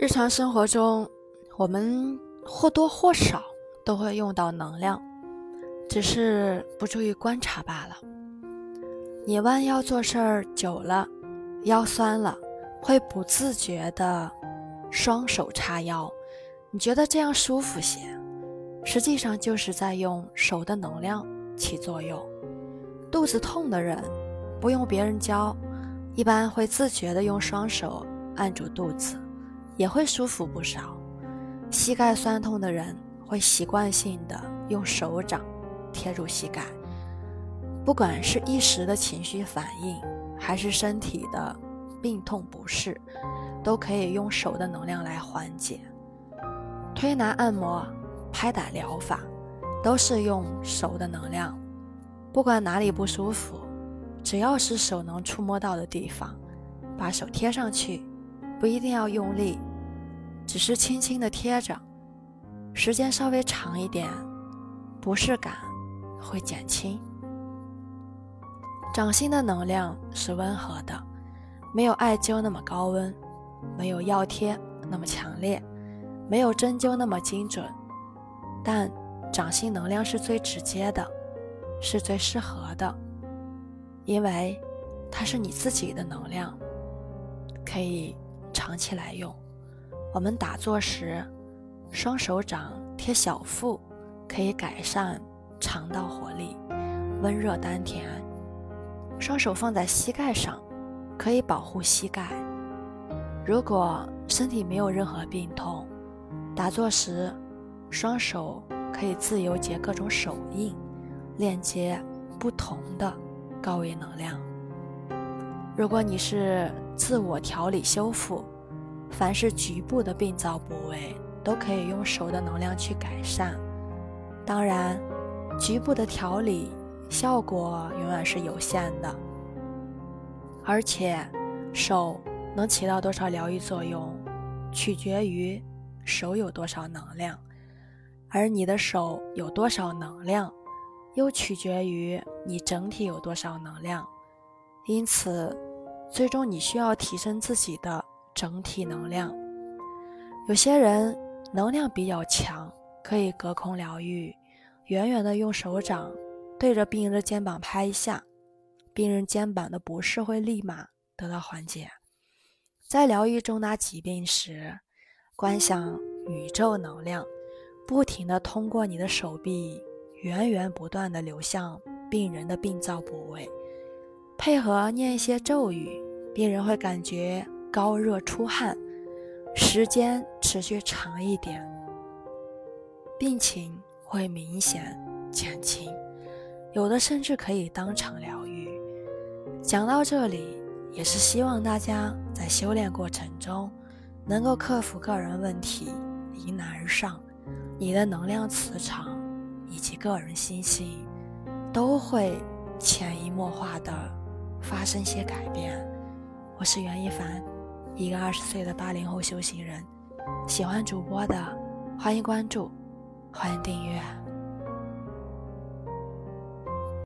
日常生活中，我们或多或少都会用到能量，只是不注意观察罢了。你弯腰做事儿久了，腰酸了，会不自觉的双手叉腰，你觉得这样舒服些，实际上就是在用手的能量起作用。肚子痛的人，不用别人教，一般会自觉的用双手按住肚子。也会舒服不少。膝盖酸痛的人会习惯性的用手掌贴住膝盖。不管是一时的情绪反应，还是身体的病痛不适，都可以用手的能量来缓解。推拿按摩、拍打疗法，都是用手的能量。不管哪里不舒服，只要是手能触摸到的地方，把手贴上去，不一定要用力。只是轻轻的贴着，时间稍微长一点，不适感会减轻。掌心的能量是温和的，没有艾灸那么高温，没有药贴那么强烈，没有针灸那么精准，但掌心能量是最直接的，是最适合的，因为它是你自己的能量，可以长期来用。我们打坐时，双手掌贴小腹，可以改善肠道活力，温热丹田；双手放在膝盖上，可以保护膝盖。如果身体没有任何病痛，打坐时，双手可以自由结各种手印，链接不同的高维能量。如果你是自我调理修复。凡是局部的病灶部位，都可以用手的能量去改善。当然，局部的调理效果永远是有限的，而且手能起到多少疗愈作用，取决于手有多少能量，而你的手有多少能量，又取决于你整体有多少能量。因此，最终你需要提升自己的。整体能量，有些人能量比较强，可以隔空疗愈，远远的用手掌对着病人的肩膀拍一下，病人肩膀的不适会立马得到缓解。在疗愈重大疾病时，观想宇宙能量不停的通过你的手臂，源源不断的流向病人的病灶部位，配合念一些咒语，病人会感觉。高热出汗，时间持续长一点，病情会明显减轻，有的甚至可以当场疗愈。讲到这里，也是希望大家在修炼过程中能够克服个人问题，迎难而上，你的能量磁场以及个人心性都会潜移默化的发生些改变。我是袁一凡。一个二十岁的八零后修行人，喜欢主播的，欢迎关注，欢迎订阅。